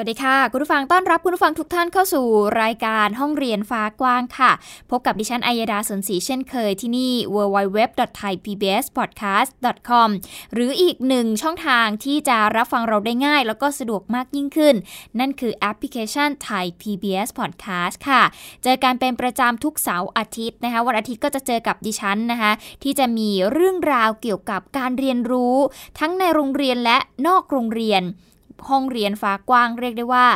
วัสดีค่ะ คุณผู้ฟังต้อนรับคุณผู้ฟังทุกท่านเข้าสู่รายการห้องเรียนฟ้ากว้างค่ะ พบกับดิฉันอัยดาสนศรีเช่นเคยที่นี่ www.thaipbspodcast.com หรืออีกหนึ่งช่องทางที่จะรับฟังเราได้ง่าย แล้วก็สะดวกมากยิ่งขึ้น นั่นคือแอปพลิเคชัน Thai PBS Podcast ค่ะ เจอการเป็นประจำทุกเสาร์อาทิตย์นะคะ วันอาทิตย์ก็จะเจอกับดิฉันนะคะ ที่จะมีเรื่องราวเกี่ยวกับการเรียนรู้ ทั้งในโรงเรียนและนอกโรงเรียน ห้องเรียนฟ้ากว้างเรียกได้ว่า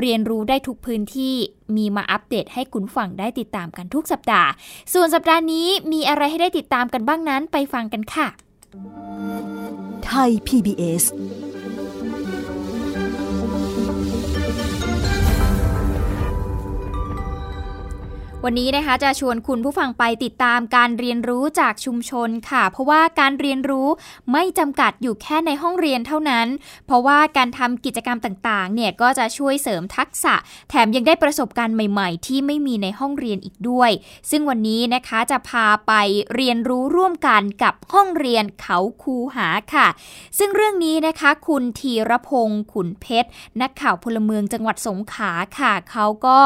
เรียนรู้ได้ทุกพื้นที่มีมาอัปเดตให้คุณฟังได้ติดตามกันทุกสัปดาห์ ส่วนสัปดาห์นี้มีอะไรให้ได้ติดตามกันบ้างนั้นไปฟังกันค่ะ ไทย PBS วันนี้นะคะจะชวนคุณผู้ฟังไปติดตามการเรียนรู้จากชุมชนค่ะ เพราะว่าการเรียนรู้ไม่จำกัดอยู่แค่ในห้องเรียนเท่านั้น เพราะว่าการทำกิจกรรมต่างๆ เนี่ยก็จะช่วยเสริมทักษะ แถมยังได้ประสบการณ์ใหม่ ๆ ที่ไม่มีในห้องเรียนอีกด้วย ซึ่งวันนี้นะคะจะพาไปเรียนรู้ร่วมกันกับห้องเรียนเขาคูหาค่ะ ซึ่งเรื่องนี้นะคะ คุณธีรพงศ์ขุนเพชร นักข่าวพลเมืองจังหวัดสงขลาค่ะ เขาก็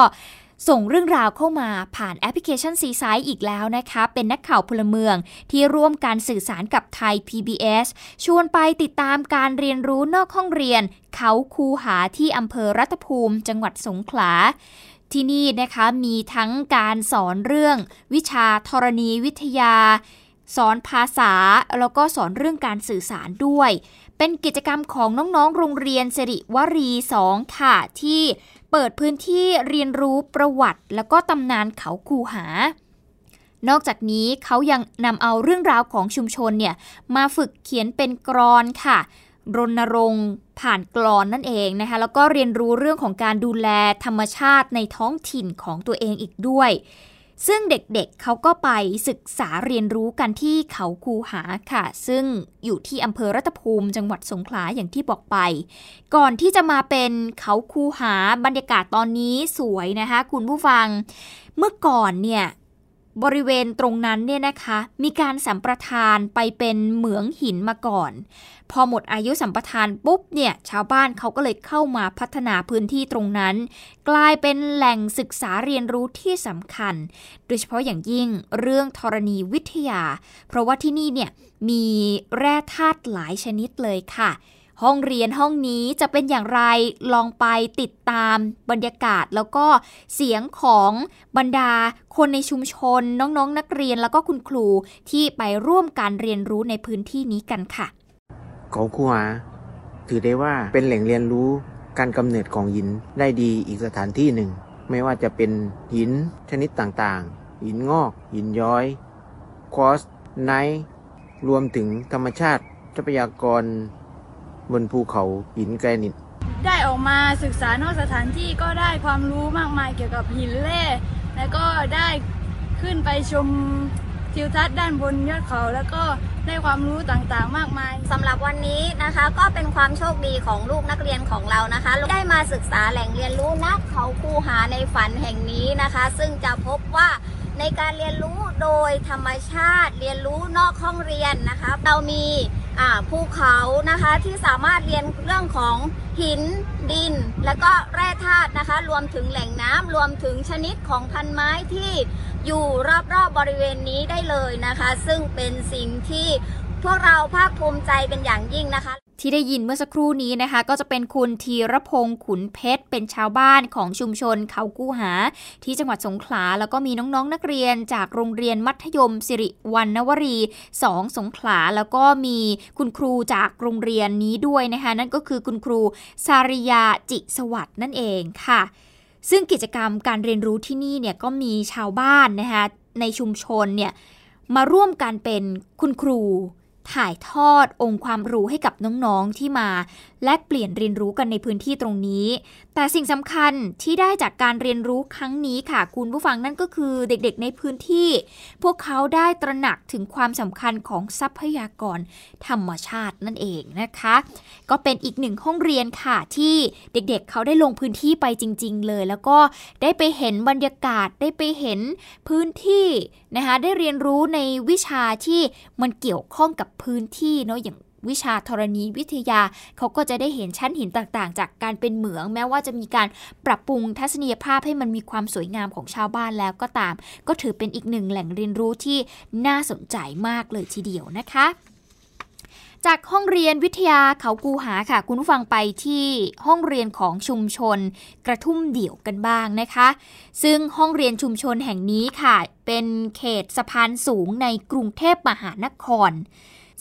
ส่งเรื่องราวเข้ามาผ่านแอปพลิเคชันซีไซต์อีกแล้วนะคะ เป็นนักข่าวพลเมืองที่ร่วมการสื่อสารกับไทย PBS ชวนไปติดตามการเรียนรู้นอกห้องเรียน เขาคูหาที่อำเภอรัตภูมิ จังหวัดสงขลาที่นี่นะคะมีทั้งการสอนเรื่อง วิชาธรณีวิทยา สอนภาษา แล้วก็สอนเรื่องการสื่อสารด้วย เป็นกิจกรรมของน้องๆ โรงเรียนสิริวรีสองค่ะ ที่ เปิดพื้นที่เรียนรู้ประวัติ แล้วก็ตำนานเขาคูหา นอกจากนี้เขายังนำเอาเรื่องราวของชุมชนเนี่ยมาฝึกเขียนเป็นกรอนค่ะรณรงค์ผ่านกรอนนั่นเองนะคะ แล้วก็เรียนรู้เรื่องของการดูแลธรรมชาติในท้องถิ่นของตัวเองอีกด้วย ซึ่งเด็กๆเเขาก็ไปศึกษาเรียนรู้กันที่เขาคูหาค่ะ ซึ่งอยู่ที่อำเภอรัตภูมิจังหวัดสงขลาอย่างที่บอกไป ก่อนที่จะมาเป็นเขาคูหาบรรยากาศตอนนี้สวยนะคะ คุณผู้ฟัง เมื่อก่อนเนี่ย บริเวณตรงนั้นเนี่ยนะคะ มีการสัมปทานไปเป็นเหมืองหินมาก่อน พอหมดอายุสัมปทานปุ๊บเนี่ยชาวบ้านเขาก็เลยเข้ามาพัฒนาพื้นที่ตรงนั้น กลายเป็นแหล่งศึกษาเรียนรู้ที่สำคัญ โดยเฉพาะอย่างยิ่งเรื่องธรณีวิทยา เพราะว่าที่นี่เนี่ยมีแร่ธาตุหลายชนิดเลยค่ะ ห้องเรียนห้องนี้จะเป็นอย่างไรลองไปติดตามบรรยากาศ แล้วก็เสียงของบรรดาคนในชุมชน น้องๆนนักเรียนแล้วก็คุณครูที่ไปร่วมการเรียนรู้ในพื้นที่นี้กันค่ะเขาคูหาถือได้ว่าเป็นแหล่งเรียนรู้การกำเนิดของหินได้ดีอีกสถานที่หนึ่ง ไม่ว่าจะเป็นหินชนิดต่างๆ หินงอก หินย้อยคอสไนรวมถึงธรรมชาติทรัพยากร บนภูเขาหินแกรนิต ได้ออกมาศึกษานอกสถานที่ก็ได้ความรู้มากมายเกี่ยวกับหินเล่แล้วก็ได้ขึ้นไปชมทิวทัศน์ด้านบนยอดเขา แล้วก็ได้ความรู้ต่างๆ มากมาย สำหรับวันนี้นะคะก็เป็นความโชคดีของลูกนักเรียนของเรานะคะ ได้มาศึกษาแหล่งเรียนรู้นักเขาคูหาในฝันแห่งนี้นะคะ ซึ่งจะพบว่าในการเรียนรู้โดยธรรมชาติเรียนรู้นอกห้องเรียนนะคะ เรามี ภูเขานะคะที่สามารถเรียนเรื่องของหินดิน และก็แร่ธาตุนะคะ รวมถึงแหล่งน้ำรวมถึงชนิดของพันไม้ที่อยู่รอบๆบบริเวณนี้ได้เลยนะคะ ซึ่งเป็นสิ่งที่พวกเราภาคภูมิใจเป็นอย่างยิ่งนะคะ ที่ได้ยินเมื่อสักครู่นี้นะคะ ก็จะเป็นคุณธีรพงศ์ขุนเพชร เป็นชาวบ้านของชุมชนเขากู้หา ที่จังหวัดสงขลา แล้วก็มีน้องๆนนักเรียนจากโรงเรียนมัธยม สิริวันนวรีสองสงขลา แล้วก็มีคุณครูจากโรงเรียนนี้ด้วยนะคะนั่นก็คือคุณครูสาริยาจิสวัสด์นั่นเองค่ะ ซึ่งกิจกรรมการเรียนรู้ที่นี่เนี่ยก็มีชาวบ้านนะคะในชุมชนเนี่ยมาร่วมกันเป็นคุณครู ถ่ายทอดองค์ความรู้ให้กับน้องๆที่มาแลกเปลี่ยนเรียนรู้กันในพื้นที่ตรงนี้ แต่สิ่งสำคัญที่ได้จากการเรียนรู้ครั้งนี้ค่ะ คุณผู้ฟังนั่นก็คือเด็กๆในพื้นที่ พวกเขาได้ตระหนักถึงความสำคัญของทรัพยากรธรรมชาตินั่นเองนะคะ ก็เป็นอีกหนึ่งห้องเรียนค่ะที่เด็กๆเเขาได้ลงพื้นที่ไปจริง ๆ เลย แล้วก็ได้ไปเห็นบรรยากาศได้ไปเห็นพื้นที่นะคะได้เรียนรู้ในวิชาที่มันเกี่ยวข้องกับพื้นที่เนาะอย่าง วิชาธรณีวิทยา เขาก็จะได้เห็นชั้นหินต่างๆ จากการเป็นเหมือง แม้ว่าจะมีการปรับปรุงทัศนียภาพให้มันมีความสวยงามของชาวบ้านแล้วก็ตาม ก็ถือเป็นอีกหนึ่งแหล่งเรียนรู้ที่น่าสนใจมากเลยทีเดียวนะคะจากห้องเรียนวิทยาเขากูหาค่ะ คุณผู้ฟังไปที่ห้องเรียนของชุมชนกระทุ่มเดี่ยวกันบ้างนะคะ ซึ่งห้องเรียนชุมชนแห่งนี้ค่ะ เป็นเขตสะพานสูงในกรุงเทพมหานคร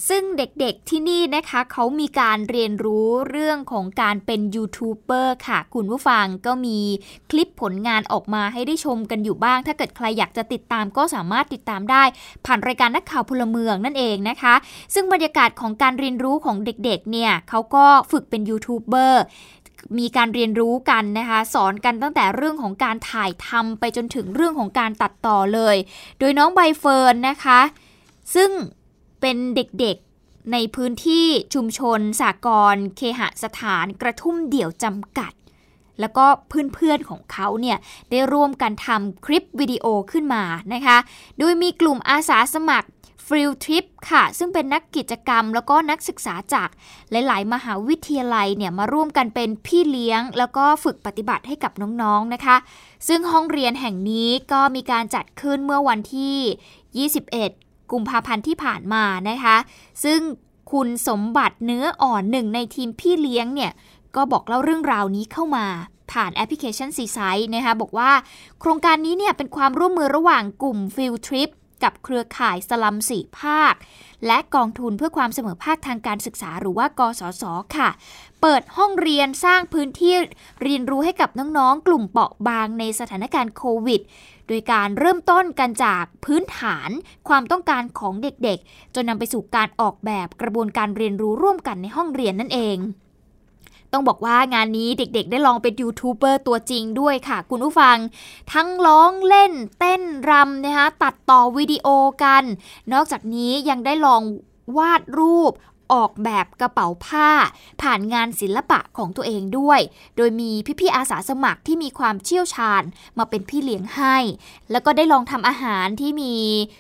ซึ่งเด็กๆที่นี่นะคะเขามีการเรียนรู้เรื่องของการเป็นยูทูบเบอร์ค่ะ คุณผู้ฟังก็มีคลิปผลงานออกมาให้ได้ชมกันอยู่บ้าง ถ้าเกิดใครอยากจะติดตามก็สามารถติดตามได้ ผ่านรายการนักข่าวพลเมืองนั่นเองนะคะ ซึ่งบรรยากาศของการเรียนรู้ของเด็กๆเนี่ยเขาก็ฝึกเป็นยูทูบเบอร์มีการเรียนรู้กันนะคะ สอนกันตั้งแต่เรื่องของการถ่ายทำไปจนถึงเรื่องของการตัดต่อเลย โดยน้องใบเฟิร์นนะคะ ซึ่ง เป็นเด็กๆในพื้นที่ชุมชนสากรเคหสถานกระทุ่มเดี่ยวจำกัด แล้วก็เพื่อนๆของเขาเนี่ยได้ร่วมกันทำคลิปวิดีโอขึ้นมานะคะ โดยมีกลุ่มอาสาสมัครฟิลทริปค่ะ ซึ่งเป็นนักกิจกรรมแล้วก็นักศึกษาจากหลาย ๆ มหาวิทยาลัยเนี่ยมาร่วมกันเป็นพี่เลี้ยง แล้วก็ฝึกปฏิบัติให้กับน้อง ๆ นะคะ ซึ่งห้องเรียนแห่งนี้ก็มีการจัดขึ้นเมื่อวันที่ 21 กุมภาพันธ์ที่ผ่านมานะคะ ซึ่งคุณสมบัติเนื้ออ่อนหนึ่งในทีมพี่เลี้ยงเนี่ย ก็บอกเล่าเรื่องราวนี้เข้ามาผ่านแอปพลิเคชัน C-Site นะคะ บอกว่าโครงการนี้เนี่ยเป็นความร่วมมือระหว่างกลุ่ม field trip กับเครือข่ายสลัมสี่ภาค และกองทุนเพื่อความเสมอภาคทางการศึกษาหรือว่ากสศค่ะ เปิดห้องเรียนสร้างพื้นที่เรียนรู้ให้กับน้องๆ กลุ่มเปราะบางในสถานการณ์โควิด โดยการเริ่มต้นกันจากพื้นฐานความต้องการของเด็กๆ จนนำไปสู่การออกแบบกระบวนการเรียนรู้ร่วมกันในห้องเรียนนั่นเอง ต้องบอกว่างานนี้เด็กๆ ได้ลองเป็นยูทูบเบอร์ตัวจริงด้วยค่ะ คุณผู้ฟัง ทั้งร้องเล่นเต้นรำนะคะตัดต่อวิดีโอกัน นอกจากนี้ยังได้ลองวาดรูป ออกแบบกระเป๋าผ้า ผ่านงานศิลปะของตัวเองด้วย โดยมีพี่ๆอาสาสมัครที่มีความเชี่ยวชาญมาเป็นพี่เลี้ยงให้ แล้วก็ได้ลองทำอาหารที่มี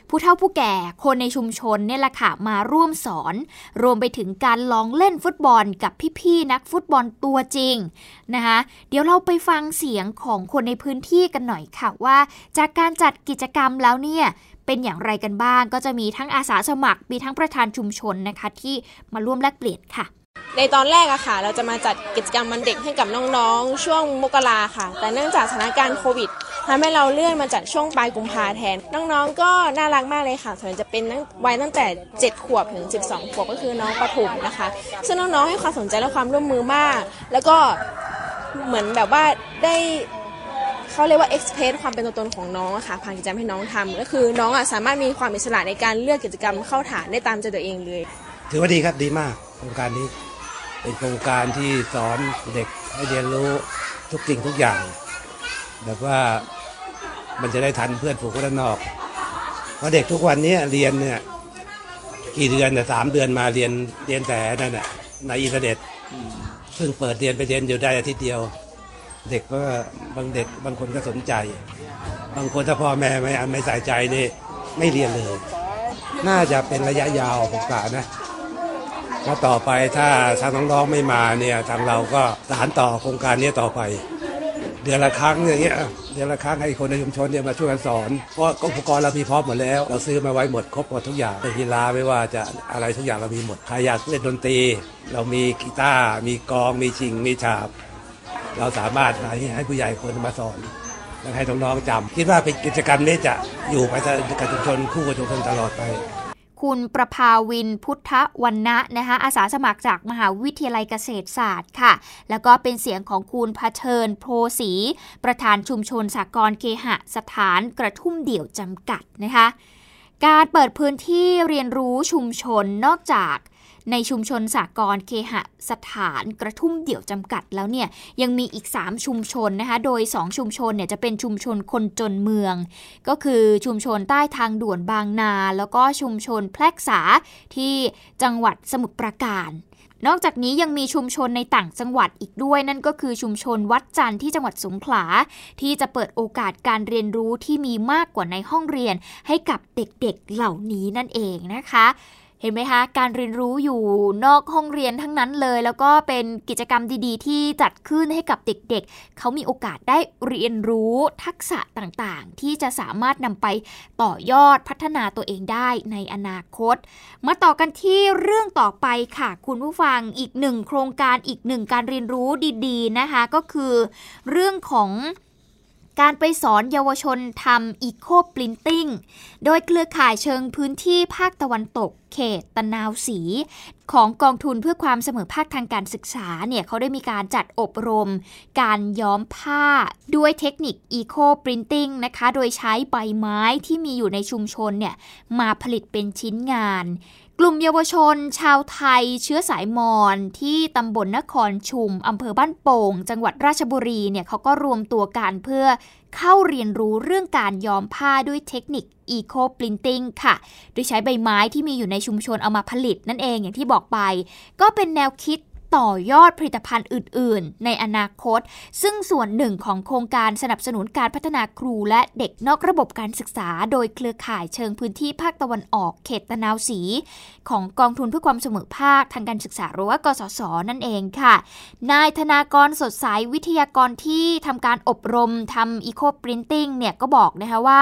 ผู้เฒ่าผู้แก่คนในชุมชนเนี่ยแหละค่ะมาร่วมสอน รวมไปถึงการลองเล่นฟุตบอลกับพี่ๆนักฟุตบอลตัวจริงนะคะเดี๋ยวเราไปฟังเสียงของคนในพื้นที่กันหน่อยค่ะว่า จากการจัดกิจกรรมแล้วเนี่ย เป็นอย่างไรกันบ้าง ก็จะมีทั้งอาสาสมัคร มีทั้งประธานชุมชนนะคะที่มาร่วมแลกเปลี่ยนค่ะในตอนแรกอะค่ะ เราจะมาจัดกิจกรรมวันเด็กให้กับน้องๆ ช่วงมกราค่ะ แต่เนื่องจากสถานการณ์โควิดทำให้เราเลื่อนมาจัดช่วงปลายกุมภาแทน น้องๆ ก็น่ารักมากเลยค่ะ ส่วนจะเป็นวัยตั้งแต่ 7 ขวบถึง 12 ขวบก็คือน้องประถมนะคะ ซึ่งน้องๆ ให้ความสนใจและความร่วมมือมาก แล้วก็เหมือนแบบว่าได้ เขาเรียกว่าเอ็กซ์เพรสความเป็นตัวตนของน้องอะค่ะผ่านกิจกรรมให้น้องทำก็คือน้องอะสามารถมีความอิสระในการเลือกกิจกรรมเข้าฐานได้ตามใจตัวเองเลย ถือว่าดีครับดีมากโครงการนี้เป็นโครงการที่สอนเด็กให้เรียนรู้ทุกสิ่งทุกอย่าง แบบว่ามันจะได้ทันเพื่อนฝูงคนนอกเพราะเด็กทุกวันนี้เรียนเนี่ยกี่เดือนเนี่ยสามเดือนมาเรียนเรียนแต่นั่นแหะในอินเทอร์เน็ตซึ่งเปิดเรียนไปเรียนอยู่ได้อาทิตย์เดียว เด็กก็บางเด็กบางคนก็สนใจ บางคนถ้าพ่อแม่ไม่ไม่ใส่ใจนี่ไม่เรียนเลย น่าจะเป็นระยะยาวผมกะนะถ้าต่อไปถ้าทางน้องๆไม่มาเนี่ยทางเราก็สานต่อโครงการนี้ต่อไป เดือนละครั้งอย่างเงี้ยเดือนละครั้งให้คนในชุมชนเนี่ยมาช่วยกันสอนเพราะอุปกรณ์เรามีพร้อมหมดแล้ว เราซื้อมาไว้หมดครบหมดทุกอย่างเป็นกีฬาไม่ว่าจะอะไรทุกอย่างเรามีหมดใครอยากเล่นดนตรี เรามีกีตาร์มีกองมีชิงมีฉาบ เราสามารถให้ให้ผู้ใหญ่คนมาสอนและให้น้องๆจำคิดว่าเป็นกิจกรรมนี้จะอยู่ไปกับชุมชนคู่กับชุมชนตลอดไปคุณประภาวินพุทธวันนะนะคะอาสาสมัครจากมหาวิทยาลัยเกษตรศาสตร์ค่ะ แล้วก็เป็นเสียงของคุณพเชิญโพสี ประธานชุมชนสากรเคหสถานกระทุ่มเดี่ยวจำกัดนะคะ การเปิดพื้นที่เรียนรู้ชุมชนนอกจาก ในชุมชนสากรเคหสถานกระทุ่มเดี่ยวจำกัดแล้วเนี่ยยังมีอีก 3 ชุมชนนะคะโดย 2 ชุมชนเนี่ยจะเป็นชุมชนคนจนเมือง ก็คือชุมชนใต้ทางด่วนบางนา แล้วก็ชุมชนแพรกษาที่จังหวัดสมุทรปราการนอกจากนี้ยังมีชุมชนในต่างจังหวัดอีกด้วย นั่นก็คือชุมชนวัดจันทร์ที่จังหวัดสงขลา ที่จะเปิดโอกาสการเรียนรู้ที่มีมากกว่าในห้องเรียนให้กับเด็กๆเหล่านี้นั่นเองนะคะ เห็นไหมคะ การเรียนรู้อยู่นอกห้องเรียนทั้งนั้นเลย แล้วก็เป็นกิจกรรมดีๆ ที่จัดขึ้นให้กับเด็กๆเขามีโอกาสได้เรียนรู้ทักษะต่างๆ ที่จะสามารถนำไปต่อยอดพัฒนาตัวเองได้ในอนาคต มาต่อกันที่เรื่องต่อไปค่ะ คุณผู้ฟังอีกหนึ่งโครงการอีกหนึ่งการเรียนรู้ดีๆนะคะ ก็คือ เรื่องของ การไปสอนเยาวชนทำอีโคปลินติ้ง โดยเครือข่ายเชิงพื้นที่ภาคตะวันตก เขตตะนาวสี ของกองทุนเพื่อความเสมอภาคทางการศึกษาเนี่ยเขาได้มีการจัดอบรม การย้อมผ้าด้วยเทคนิค eco printing นะคะ โดยใช้ใบไม้ที่มีอยู่ในชุมชนเนี่ยมาผลิตเป็นชิ้นงาน กลุ่มเยาวชนชาวไทยเชื้อสายมอญที่ตำบลนครชุมอำเภอบ้านโป่ง จังหวัดราชบุรีเนี่ยเขาก็รวมตัวกันเพื่อเข้าเรียนรู้เรื่องการย้อมผ้าด้วยเทคนิค eco printing ค่ะ โดยใช้ใบไม้ที่มีอยู่ในชุมชนเอามาผลิตนั่นเองอย่างที่บอกไป ก็เป็นแนวคิด ต่อยอดผลิตภัณฑ์อื่น ๆ ในอนาคต ซึ่งส่วนหนึ่งของโครงการสนับสนุนการพัฒนาครูและเด็กนอกระบบการศึกษา โดยเครือข่ายเชิงพื้นที่ภาคตะวันตกเขตตะนาวสี ของกองทุนเพื่อความเสมอภาคทางการศึกษาหรือว่ากสศนั่นเองค่ะ นายธนากรสดใสวิทยากรที่ทำการอบรมทำอีโคปรินติ้งเนี่ยก็บอกนะคะว่า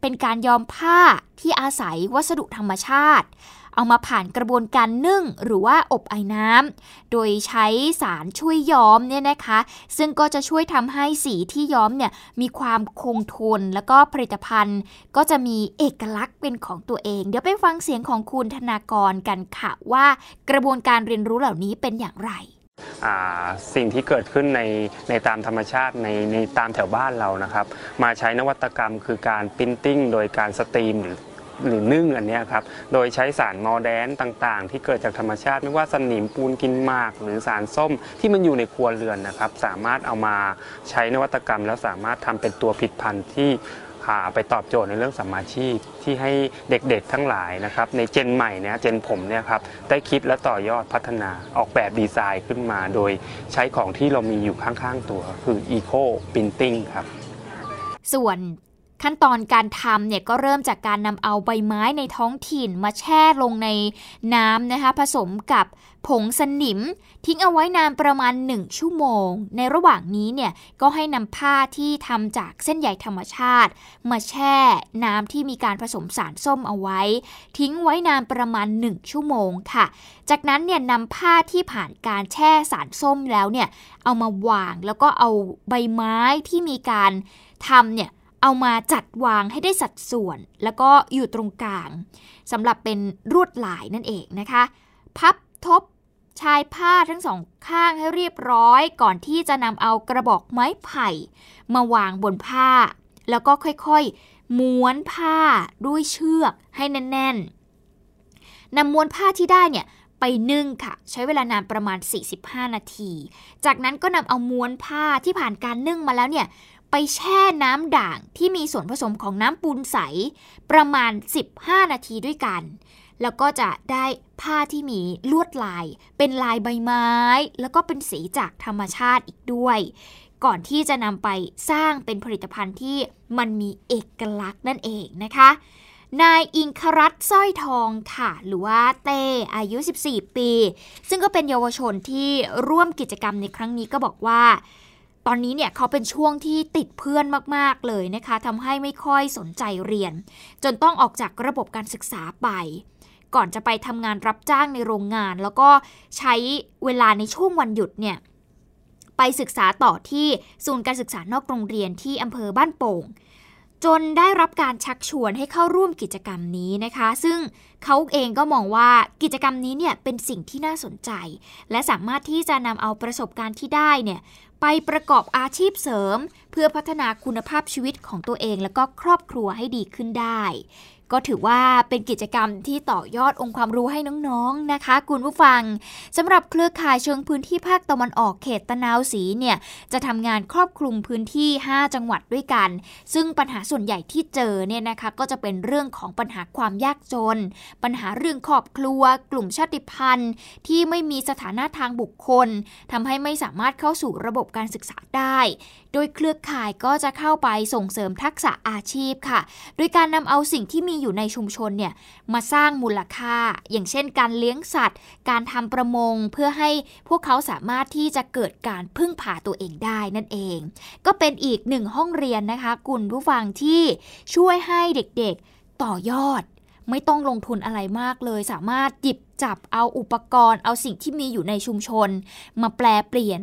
เป็นการยอมผ้าที่อาศัยวัสดุธรรมชาติ เอามาผ่านกระบวนการนึ่งหรือว่าอบไอ้น้ำโดยใช้สารช่วยย้อมเนี่ยนะคะ ซึ่งก็จะช่วยทำให้สีที่ย้อมเนี่ยมีความคงทนแล้วก็ผลิตภัณฑ์ ก็จะมีเอกลักษณ์เป็นของตัวเอง เดี๋ยวไปฟังเสียงของคุณธนากรกันค่ะว่ากระบวนการเรียนรู้เหล่านี้เป็นอย่างไรสิ่งที่เกิดขึ้นในในตามธรรมชาติในในตามแถวบ้านเรานะครับ มาใช้นวัตกรรมคือการปิ้นติ้งโดยการสตรีมหรือ หรือนึ่งอันนี้ครับ โดยใช้สารมอแดนต่างๆ ที่เกิดจากธรรมชาติไม่ว่าสนิมปูนกินหมาก หรือสารส้มที่มันอยู่ในครัวเรือนนะครับ สามารถเอามาใช้นวัตกรรม แล้วสามารถทำเป็นตัวผิดพันธุ์ที่ไปตอบโจทย์ในเรื่องสัมมาชีพที่ให้เด็กๆทั้งหลายนะครับ ในเจนใหม่เนี่ยเจนผมเนี่ยครับได้คิดและต่อยอดพัฒนาออกแบบดีไซน์ขึ้นมา โดยใช้ของที่เรามีอยู่ข้างๆตัว คือ Eco Printing ครับส่วน ขั้นตอนการทำเนี่ยก็เริ่มจากการนำเอาใบไม้ในท้องถิ่นมาแช่ลงในน้ำนะคะ ผสมกับผงสนิม ทิ้งเอาไว้นานประมาณ 1 ชั่วโมง ในระหว่างนี้เนี่ยก็ให้นำผ้าที่ทำจากเส้นใยธรรมชาติ มาแช่น้ำที่มีการผสมสารส้มเอาไว้ ทิ้งไว้นานประมาณ 1 ชั่วโมงค่ะ จากนั้นเนี่ยนำผ้าที่ผ่านการแช่สารส้มแล้วเนี่ยเอามาวางแล้วก็เอาใบไม้ที่มีการทำเนี่ย เอามาจัดวางให้ได้สัดส่วน แล้วก็อยู่ตรงกลางสำหรับเป็นรวดลายนั่นเองนะคะ พับทบชายผ้าทั้งสองข้างให้เรียบร้อยก่อนที่จะนำเอากระบอกไม้ไผ่ มาวางบนผ้า แล้วก็ค่อยๆ ม้วนผ้าด้วยเชือกให้แน่นๆนำม้วนผ้าที่ได้เนี่ยไปนึ่งค่ะ ใช้เวลานานประมาณ 45 นาที จากนั้นก็นำเอาม้วนผ้าที่ผ่านการนึ่งมาแล้วเนี่ย ไปแช่น้ำด่างที่มีส่วนผสมของน้ำปูนใส ประมาณ 15 นาทีด้วยกัน แล้วก็จะได้ผ้าที่มีลวดลาย เป็นลายใบไม้ แล้วก็เป็นสีจากธรรมชาติอีกด้วย ก่อนที่จะนำไปสร้างเป็นผลิตภัณฑ์ที่มันมีเอกลักษณ์นั่นเองนะคะนายอิงครัตสร้อยทองค่ะ หรือว่าเต้อายุ 14 ปี ซึ่งก็เป็นเยาวชนที่ร่วมกิจกรรมในครั้งนี้ก็บอกว่า ตอนนี้เนี่ยเขาเป็นช่วงที่ติดเพื่อนมากๆเลยนะคะทำให้ไม่ค่อยสนใจเรียน จนต้องออกจากระบบการศึกษาไป ก่อนจะไปทำงานรับจ้างในโรงงาน แล้วก็ใช้เวลาในช่วงวันหยุดเนี่ยไปศึกษาต่อที่ศูนย์การศึกษานอกโรงเรียนที่อำเภอบ้านโป่ง จนได้รับการชักชวนให้เข้าร่วมกิจกรรมนี้นะคะ ซึ่งเขาเองก็มองว่ากิจกรรมนี้เนี่ยเป็นสิ่งที่น่าสนใจ และสามารถที่จะนำเอาประสบการณ์ที่ได้เนี่ย ไปประกอบอาชีพเสริม เพื่อพัฒนาคุณภาพชีวิตของตัวเองและก็ครอบครัวให้ดีขึ้นได้ ก็ถือว่าเป็นกิจกรรมที่ต่อยอดองค์ความรู้ให้น้องๆนะคะ คุณผู้ฟังสำหรับเครือข่ายเชิงพื้นที่ภาคตะวันออกเขตตะนาวศรีเนี่ยจะทำงานครอบคลุมพื้นที่ 5 จังหวัดด้วยกัน ซึ่งปัญหาส่วนใหญ่ที่เจอเนี่ยนะคะก็จะเป็นเรื่องของปัญหาความยากจน ปัญหาเรื่องครอบครัว กลุ่มชาติพันธุ์ ที่ไม่มีสถานะทางบุคคลทำให้ไม่สามารถเข้าสู่ระบบการศึกษาได้ โดยเครือข่ายก็จะเข้าไปส่งเสริมทักษะอาชีพค่ะ โดยการนำเอาสิ่งที่มีอยู่ในชุมชนเนี่ยมาสร้างมูลค่า อย่างเช่น การเลี้ยงสัตว์ การทำประมงเพื่อให้พวกเขาสามารถที่จะเกิดการพึ่งพาตัวเองได้นั่นเอง ก็เป็นอีกหนึ่งห้องเรียนนะคะ คุณผู้ฟังที่ช่วยให้เด็กๆต่อยอด ไม่ต้องลงทุนอะไรมากเลย สามารถหยิบจับเอาอุปกรณ์ เอาสิ่งที่มีอยู่ในชุมชน มาแปลเปลี่ยน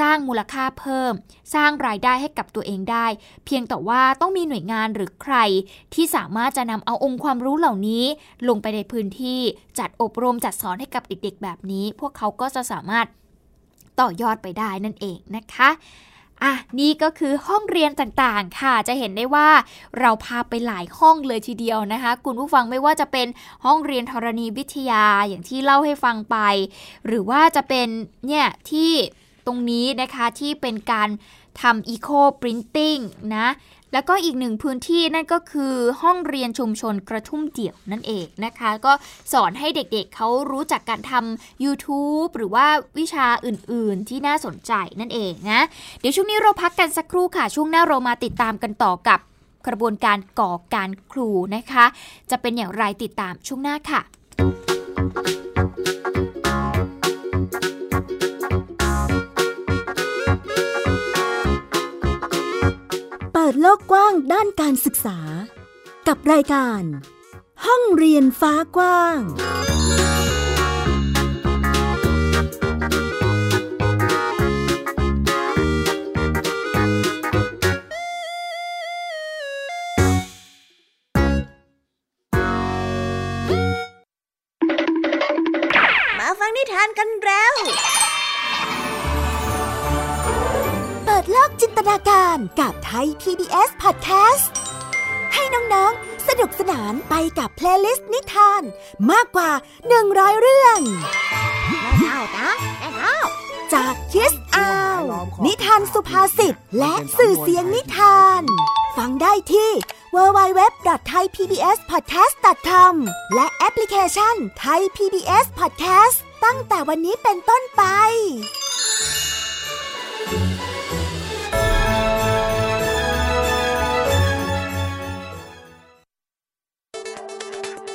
สร้างมูลค่าเพิ่ม สร้างรายได้ให้กับตัวเองได้ เพียงแต่ว่าต้องมีหน่วยงานหรือใคร ที่สามารถจะนำเอาองค์ความรู้เหล่านี้ ลงไปในพื้นที่จัดอบรมจัดสอนให้กับเด็กๆ แบบนี้ พวกเขาก็จะสามารถต่อยอดไปได้นั่นเองนะคะ อะนี่ก็คือห้องเรียนต่างๆ ค่ะ จะเห็นได้ว่าเราพาไปหลายห้องเลยทีเดียวนะคะ คุณผู้ฟังไม่ว่าจะเป็นห้องเรียนธรณีวิทยาอย่างที่เล่าให้ฟังไป หรือว่าจะเป็นเนี่ยที่ตรงนี้นะคะที่เป็นการทำ Eco Printing นะ แล้วก็อีกหนึ่งพื้นที่นั่นก็คือห้องเรียนชุมชนกระทุ่มเดี่ยวนั่นเองนะคะ ก็สอนให้เด็กๆเเขารู้จักการทำ YouTube หรือว่าวิชาอื่นๆ ที่น่าสนใจนั่นเองนะเดี๋ยวช่วงนี้เราพักกันสักครู่ค่ะ ช่วงหน้าเรามาติดตามกันต่อกับกระบวนการก่อการครูนะคะ จะเป็นอย่างไรติดตามช่วงหน้าค่ะ ปิดโลกกว้างด้านการศึกษา กับรายการ ห้องเรียนฟ้ากว้าง มาฟังนิทานกันแล้ว ดโลกจินตนาการกับไทย PBS Podcast ให้น้องๆ สนุกสนานไปกับเพลย์ลิสต์นิทาน มากกว่า 100 เรื่องแม่เท่านะแม่เท่าจากคิสอาว นิทานสุภาษิตและสื่อเสียงนิทาน ฟังได้ที่ www.thaipbspodcast.com และแอปพลิเคชัน Thai PBS Podcast ตั้งแต่วันนี้เป็นต้นไป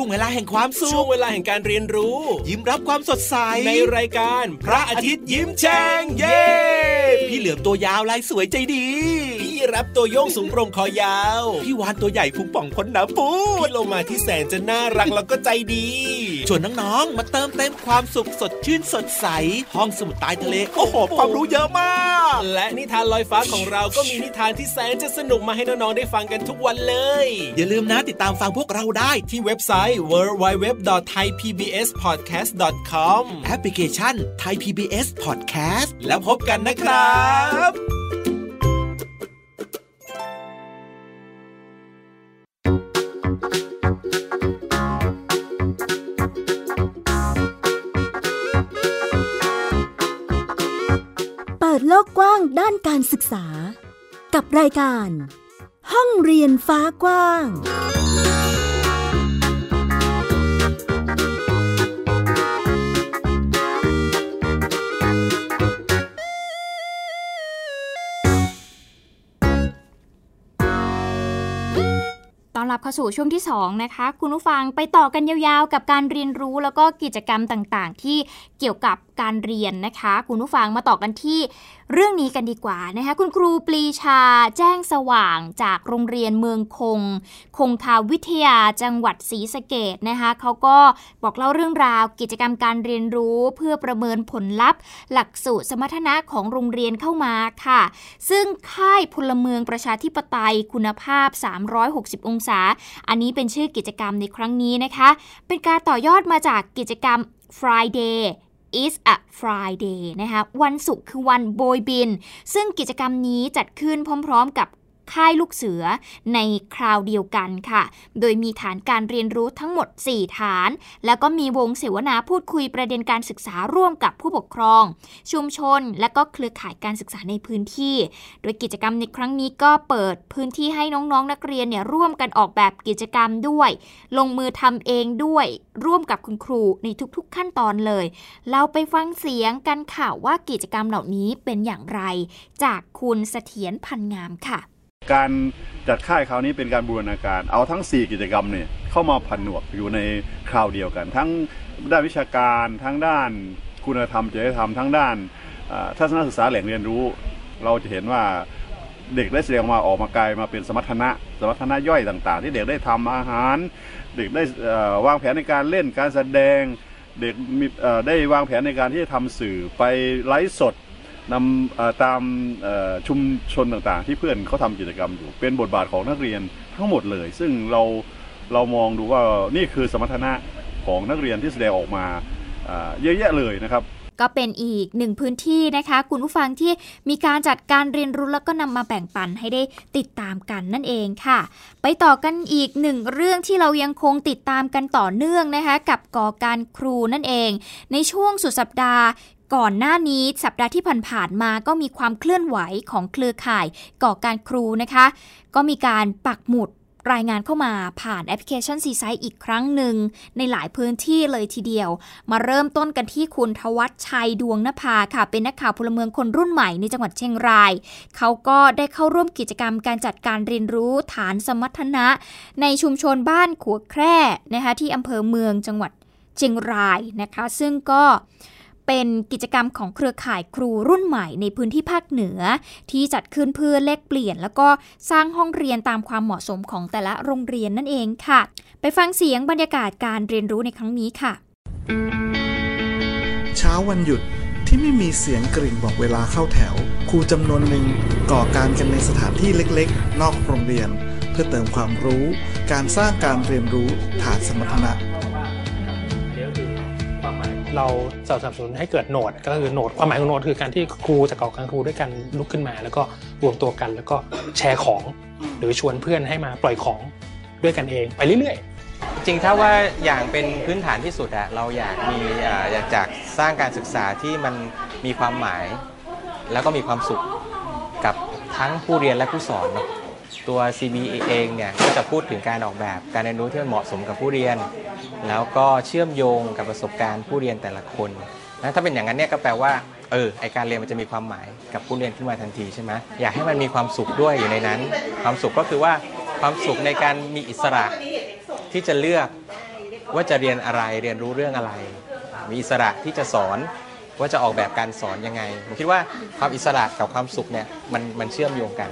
ช่วงเวลาแห่งความสุขช่วงเวลาแห่งการเรียนรู้ ยิ้มรับความสดใส ในรายการ พระอาทิตย์ยิ้มแฉ่งเย้พี่เหลือมตัวยาวลายสวยใจดี พี่รับตัวโยงสูงโปร่งคอยาว พี่วานตัวใหญ่พุงป่องพ้นน้ำปูพี่โลมาที่แสนจะน่ารักแล้วก็ใจดีชวนน้องๆมาเติมเต็มความสุขสดชื่นสดใส ห้องสมุดใต้ทะเลโอ้โหความรู้เยอะมาก และนิทานลอยฟ้าของเราก็มีนิทานที่แสนจะสนุกมาให้น้องๆได้ฟังกันทุกวันเลย อย่าลืมนะติดตามฟังพวกเราได้ที่เว็บไซต์ www.thaipbspodcast.com แอปพลิเคชัน Thai PBS Podcast แล้วพบกันนะครับเปิดโลกกว้างด้านการศึกษา กับรายการ ห้องเรียนฟ้ากว้าง ต้อนรับเข้าสู่ช่วงที่ 2 นะคะ คุณผู้ฟังไปต่อกันยาวๆ กับการเรียนรู้แล้วก็กิจกรรมต่างๆ ที่เกี่ยวกับการเรียนนะคะ คุณผู้ฟังมาต่อกันที่เรื่องนี้กันดีกว่านะคะ คุณครูปรีชาแจ้งสว่างจากโรงเรียนเมืองคง คงคาวิทยาจังหวัดศรีสะเกดนะคะเขาก็บอกเล่าเรื่องราวกิจกรรมการเรียนรู้เพื่อประเมินผลลัพธ์ หลักสูตรสมรรถนะของโรงเรียนเข้ามาค่ะ ซึ่งค่ายพลเมืองประชาธิปไตยคุณภาพ 360 องศาอันนี้เป็นชื่อกิจกรรมในครั้งนี้นะคะ เป็นการต่อยอดมาจากกิจกรรม Friday is a Friday นะคะวันศุกร์คือวันโบยบิน ซึ่งกิจกรรมนี้จัดขึ้นพร้อม ๆ กับ ค่ายลูกเสือในคราวเดียวกันค่ะ โดยมีฐานการเรียนรู้ทั้งหมด 4 ฐาน แล้วก็มีวงเสวนาพูดคุยประเด็นการศึกษาร่วมกับผู้ปกครอง ชุมชน และก็เครือข่ายการศึกษาในพื้นที่ โดยกิจกรรมในครั้งนี้ก็เปิดพื้นที่ให้น้องๆนนักเรียนเนี่ยร่วมกันออกแบบกิจกรรมด้วย ลงมือทำเองด้วย ร่วมกับคุณครูในทุกๆ ขั้นตอนเลย เราไปฟังเสียงกันค่ะว่ากิจกรรมเหล่านี้เป็นอย่างไร จากคุณเสถียรพันงามค่ะ การจัดค่ายคราวนี้เป็นการบูรณาการ เอาทั้ง 4 กิจกรรมเนี่ยเข้ามาผนวกอยู่ในคราวเดียวกัน ทั้งด้านวิชาการทั้งด้านคุณธรรมจริยธรรมทั้งด้านทัศนศึกษาแหล่งเรียนรู้ เราจะเห็นว่าเด็กได้แสดงมาออกมากลายมาเป็นสมรรถนะสมรรถนะย่อยต่าง ๆ ที่เด็กได้ทำอาหาร เด็กได้วางแผนในการเล่นการแสดง เด็กได้วางแผนในการที่จะทำสื่อไปไลฟ์สด นำตามชุมชนต่างๆ ที่เพื่อนเขาทำกิจกรรมอยู่ เป็นบทบาทของนักเรียนทั้งหมดเลย ซึ่งเราเรามองดูว่านี่คือสมรรถนะของนักเรียนที่แสดงออกมาเยอะแยะเลยนะครับก็เป็นอีกหนึ่งพื้นที่นะคะ คุณผู้ฟังที่มีการจัดการเรียนรู้แล้วก็นำมาแบ่งปันให้ได้ติดตามกันนั่นเองค่ะ ไปต่อกันอีกหนึ่งเรื่องที่เรายังคงติดตามกันต่อเนื่องนะคะ กับก่อการครูนั่นเอง ในช่วงสุดสัปดาห์ ก่อนหน้านี้สัปดาห์ที่ผ่านๆมาก็มีความเคลื่อนไหวของเครือข่ายก่อการครูนะคะ ก็มีการปักหมุดรายงานเข้ามาผ่านแอปพลิเคชันซีไซอีกครั้งหนึ่ง ในหลายพื้นที่เลยทีเดียว มาเริ่มต้นกันที่คุณทวัชชัยดวงนภาค่ะ เป็นนักข่าวพลเมืองคนรุ่นใหม่ในจังหวัดเชียงราย เขาก็ได้เข้าร่วมกิจกรรมการจัดการเรียนรู้ฐานสมรรถนะ ในชุมชนบ้านขัวแคร่นะคะที่อำเภอเมืองจังหวัดเชียงรายนะคะ ซึ่งก็เเป็นกิจกรรมของเครือข่ายครูรุ่นใหม่ในพื้นที่ภาคเหนือ ที่จัดขึ้นเพื่อแลกเปลี่ยน แล้วก็สร้างห้องเรียนตามความเหมาะสมของแต่ละโรงเรียนนั่นเองค่ะ ไปฟังเสียงบรรยากาศการเรียนรู้ในครั้งนี้ค่ะ เช้าวันหยุดที่ไม่มีเสียงกริ่งบอกเวลาเข้าแถว ครูจำนวนหนึ่งก่อการกันในสถานที่เล็กๆ นอกโรงเรียน เพื่อเติมความรู้ การสร้างการเรียนรู้ฐานสมรรถนะ เราสนับสนุนให้เกิดโหนดก็คือโหนดความหมายของโหนดคือการที่ครูจะก่อการครูด้วยกันลุกขึ้นมา แล้วก็รวมตัวกันแล้วก็แชร์ของ หรือชวนเพื่อนให้มาปล่อยของด้วยกันเองไปเรื่อยๆ จริงถ้าว่าอย่างเป็นพื้นฐานที่สุดอะเราอยากมีอยากจากสร้างการศึกษาที่มันมีความหมาย แล้วก็มีความสุขกับทั้งผู้เรียนและผู้สอนเนาะ ตัว CBA เองเนี่ยก็จะพูดถึงการออกแบบการเรียนรู้ที่มันเหมาะสมกับผู้เรียน แล้วก็เชื่อมโยงกับประสบการณ์ผู้เรียนแต่ละคนนะถ้าเป็นอย่างนั้นเนี่ยก็แปลว่าเออไอการเรียนมันจะมีความหมายกับผู้เรียนขึ้นมาทันทีใช่ไหมอยากให้มันมีความสุขด้วยอยู่ในนั้น ความสุขก็คือว่าความสุขในการมีอิสระที่จะเลือกว่าจะเรียนอะไรเรียนรู้เรื่องอะไร มีอิสระที่จะสอนว่าจะออกแบบการสอนยังไงผมคิดว่าความอิสระกับความสุขเนี่ยมันมันเชื่อมโยงกัน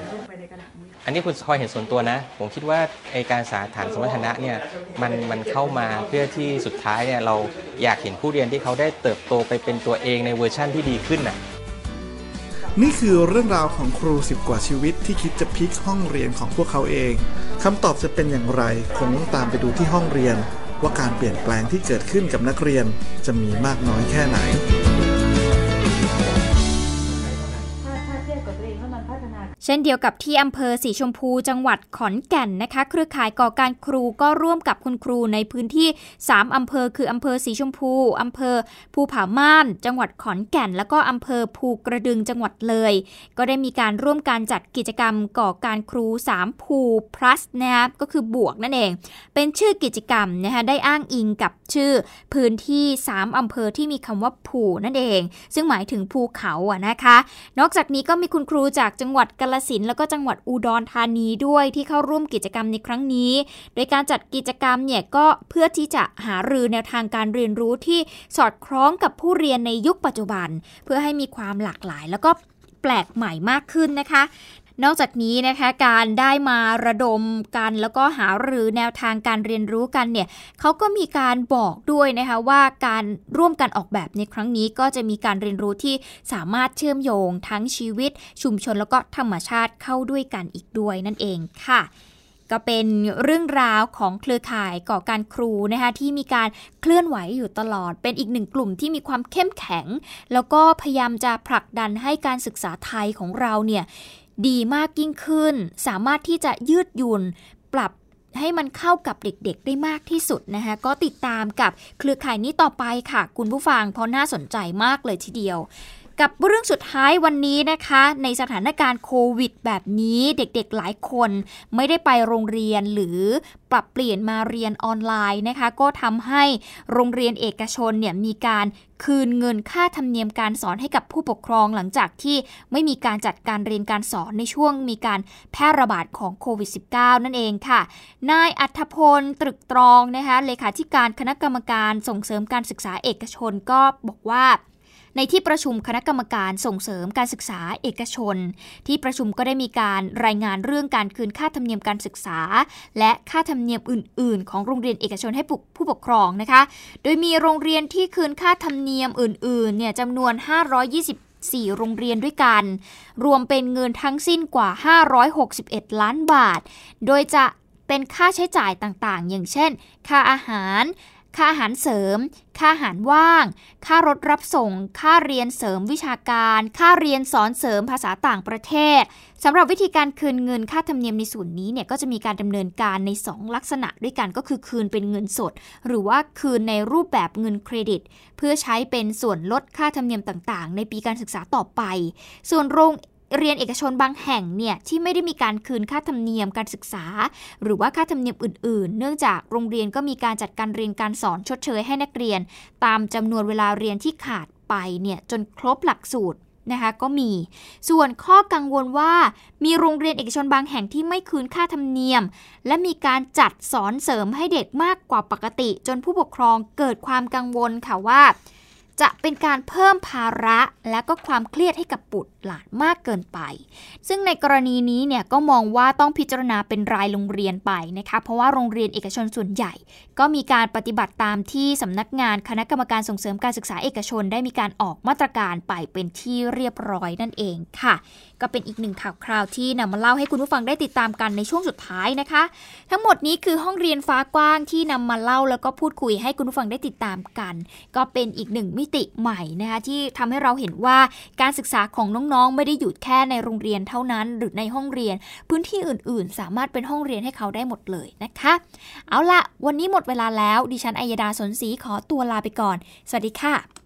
อันนี้คุณคอยเห็นส่วนตัวนะ ผมคิดว่าไอการสาฐานสมรรถนะเนี่ยมันมันเข้ามาเพื่อที่สุดท้ายเนี่ยเราอยากเห็นผู้เรียนที่เขาได้เติบโตไปเป็นตัวเองในเวอร์ชั่นที่ดีขึ้นน่ะนี่คือเรื่องราวของครูสิบกว่าชีวิตที่คิดจะพลิกห้องเรียนของพวกเขาเองคำตอบจะเป็นอย่างไรคงต้องตามไปดูที่ห้องเรียน ว่าการเปลี่ยนแปลงที่เกิดขึ้นกับนักเรียนจะมีมากน้อยแค่ไหน เช่นเดียวกับที่อำเภอสีชมพูจังหวัดขอนแก่นนะคะ เครือข่ายก่อการครูก็ร่วมกับคุณครูในพื้นที่ 3 อำเภอ คืออำเภอสีชมพูอำเภอภูผาม่าน จังหวัดขอนแก่น แล้วก็อำเภอภูกระดึงจังหวัดเลย ก็ได้มีการร่วมการจัดกิจกรรมก่อการครู 3 ภู plus นะคะก็คือบวกนั่นเอง เป็นชื่อกิจกรรมนะคะได้อ้างอิงกับชื่อพื้นที่ 3 อำเภอที่มีคำว่าภูนั่นเอง ซึ่งหมายถึงภูเขาอะนะคะ นอกจากนี้ก็มีคุณครูจากจากจังหวัดกาลสินแล้วก็จังหวัดอุดรธานีด้วยที่เข้าร่วมกิจกรรมในครั้งนี้ โดยการจัดกิจกรรมเนี่ยก็เพื่อที่จะหารือแนวทางการเรียนรู้ที่สอดคล้องกับผู้เรียนในยุคปัจจุบัน เพื่อให้มีความหลากหลาย แล้วก็แปลกใหม่มากขึ้นนะคะ นอกจากนี้นะคะการได้มาระดมกัน แล้วก็หาหรือแนวทางการเรียนรู้กันเนี่ยเขาก็มีการบอกด้วยนะคะว่าการร่วมกันออกแบบในครั้งนี้ก็จะมีการเรียนรู้ที่สามารถเชื่อมโยงทั้งชีวิต ชุมชนแล้วก็ธรรมชาติเข้าด้วยกันอีกด้วยนั่นเองค่ะก็เป็นเรื่องราวของเครือข่ายก่อการครูนะคะที่มีการเคลื่อนไหวอยู่ตลอด เป็นอีกหนึ่งกลุ่มที่มีความเข้มแข็ง แล้วก็พยายามจะผลักดันให้การศึกษาไทยของเราเนี่ย ดีมากยิ่งขึ้น สามารถที่จะยืดหยุ่นปรับให้มันเข้ากับเด็กๆ ได้มากที่สุดนะคะก็ติดตามกับเครือข่ายนี้ต่อไปค่ะ คุณผู้ฟังเพราะน่าสนใจมากเลยทีเดียว กับเรื่องสุดท้ายวันนี้นะคะ ในสถานการณ์โควิด แบบนี้เด็กๆหลายคนไม่ได้ไปโรงเรียนหรือปรับเปลี่ยนมาเรียนออนไลน์นะคะ ก็ทำให้โรงเรียนเอกชนเนี่ยมีการคืนเงินค่าธรรมเนียมการสอนให้กับผู้ปกครองหลังจากที่ไม่มีการจัดการเรียนการสอนในช่วงมีการแพร่ระบาดของโควิด -19 นั่นเองค่ะ นายอัธพลตรึกตรองนะคะเลขาธิการคณะกรรมการส่งเสริมการศึกษาเอกชนก็บอกว่า ในที่ประชุมคณะกรรมการส่งเสริมการศึกษาเอกชน ที่ประชุมก็ได้มีการรายงานเรื่องการคืนค่าธรรมเนียมการศึกษา และค่าธรรมเนียมอื่น ๆ ของโรงเรียนเอกชนให้ผู้ปกครองนะคะ โดยมีโรงเรียนที่คืนค่าธรรมเนียมอื่น ๆ เนี่ยจำนวน 520 4 โรงเรียนด้วยกัน รวมเป็นเงินทั้งสิ้นกว่า 561 ล้านบาท โดยจะเป็นค่าใช้จ่ายต่างๆ อย่างเช่น ค่าอาหาร ค่าอาหารเสริม ค่าอาหารว่าง ค่ารถรับส่ง ค่าเรียนเสริมวิชาการ ค่าเรียนสอนเสริมภาษาต่างประเทศสำหรับวิธีการคืนเงินค่าธรรมเนียมในส่วนนี้เนี่ยก็จะมีการดำเนินการใน 2 ลักษณะด้วยกันก็คือคืนเป็นเงินสด หรือว่าคืนในรูปแบบเงินเครดิต เพื่อใช้เป็นส่วนลดค่าธรรมเนียมต่างๆ ในปีการศึกษาต่อไป ส่วนโรง เรียนเอกชนบางแห่งเนี่ยที่ไม่ได้มีการคืนค่าธรรมเนียมการศึกษา หรือว่าค่าธรรมเนียมอื่น ๆ เนื่องจากโรงเรียนก็มีการจัดการเรียนการสอนชดเชยให้นักเรียน ตามจำนวนเวลาเรียนที่ขาดไปเนี่ยจนครบหลักสูตรนะคะก็มี ส่วนข้อกังวลว่า มีโรงเรียนเอกชนบางแห่งที่ไม่คืนค่าธรรมเนียม และมีการจัดสอนเสริมให้เด็กมากกว่าปกติ จนผู้ปกครองเกิดความกังวลค่ะว่า จะเป็นการเพิ่มภาระและก็ความเครียดให้กับบุตรหลานมากเกินไป ซึ่งในกรณีนี้เนี่ยก็มองว่าต้องพิจารณาเป็นรายโรงเรียนไปนะคะเพราะว่าโรงเรียนเอกชนส่วนใหญ่ ก็มีการปฏิบัติตามที่สำนักงานคณะกรรมการส่งเสริมการศึกษาเอกชน ได้มีการออกมาตรการไปเป็นที่เรียบร้อยนั่นเองค่ะ ก็เป็นอีกหนึ่งข่าวคราวที่นำมาเล่าให้คุณผู้ฟังได้ติดตามกันในช่วงสุดท้ายนะคะ ทั้งหมดนี้คือห้องเรียนฟ้ากว้างที่นำมาเล่าแล้วก็พูดคุยให้คุณผู้ฟังได้ติดตามกัน ก็เป็นอีกหนึ่งมิติใหม่นะคะที่ทำให้เราเห็นว่าการศึกษาของน้องๆ ไม่ได้หยุดแค่ในโรงเรียนเท่านั้นหรือในห้องเรียน พื้นที่อื่นๆ สามารถเป็นห้องเรียนให้เขาได้หมดเลยนะคะ เอาละวันนี้หมดเวลาแล้วดิฉันอัยดาสนศรีขอตัวลาไปก่อน สวัสดีค่ะ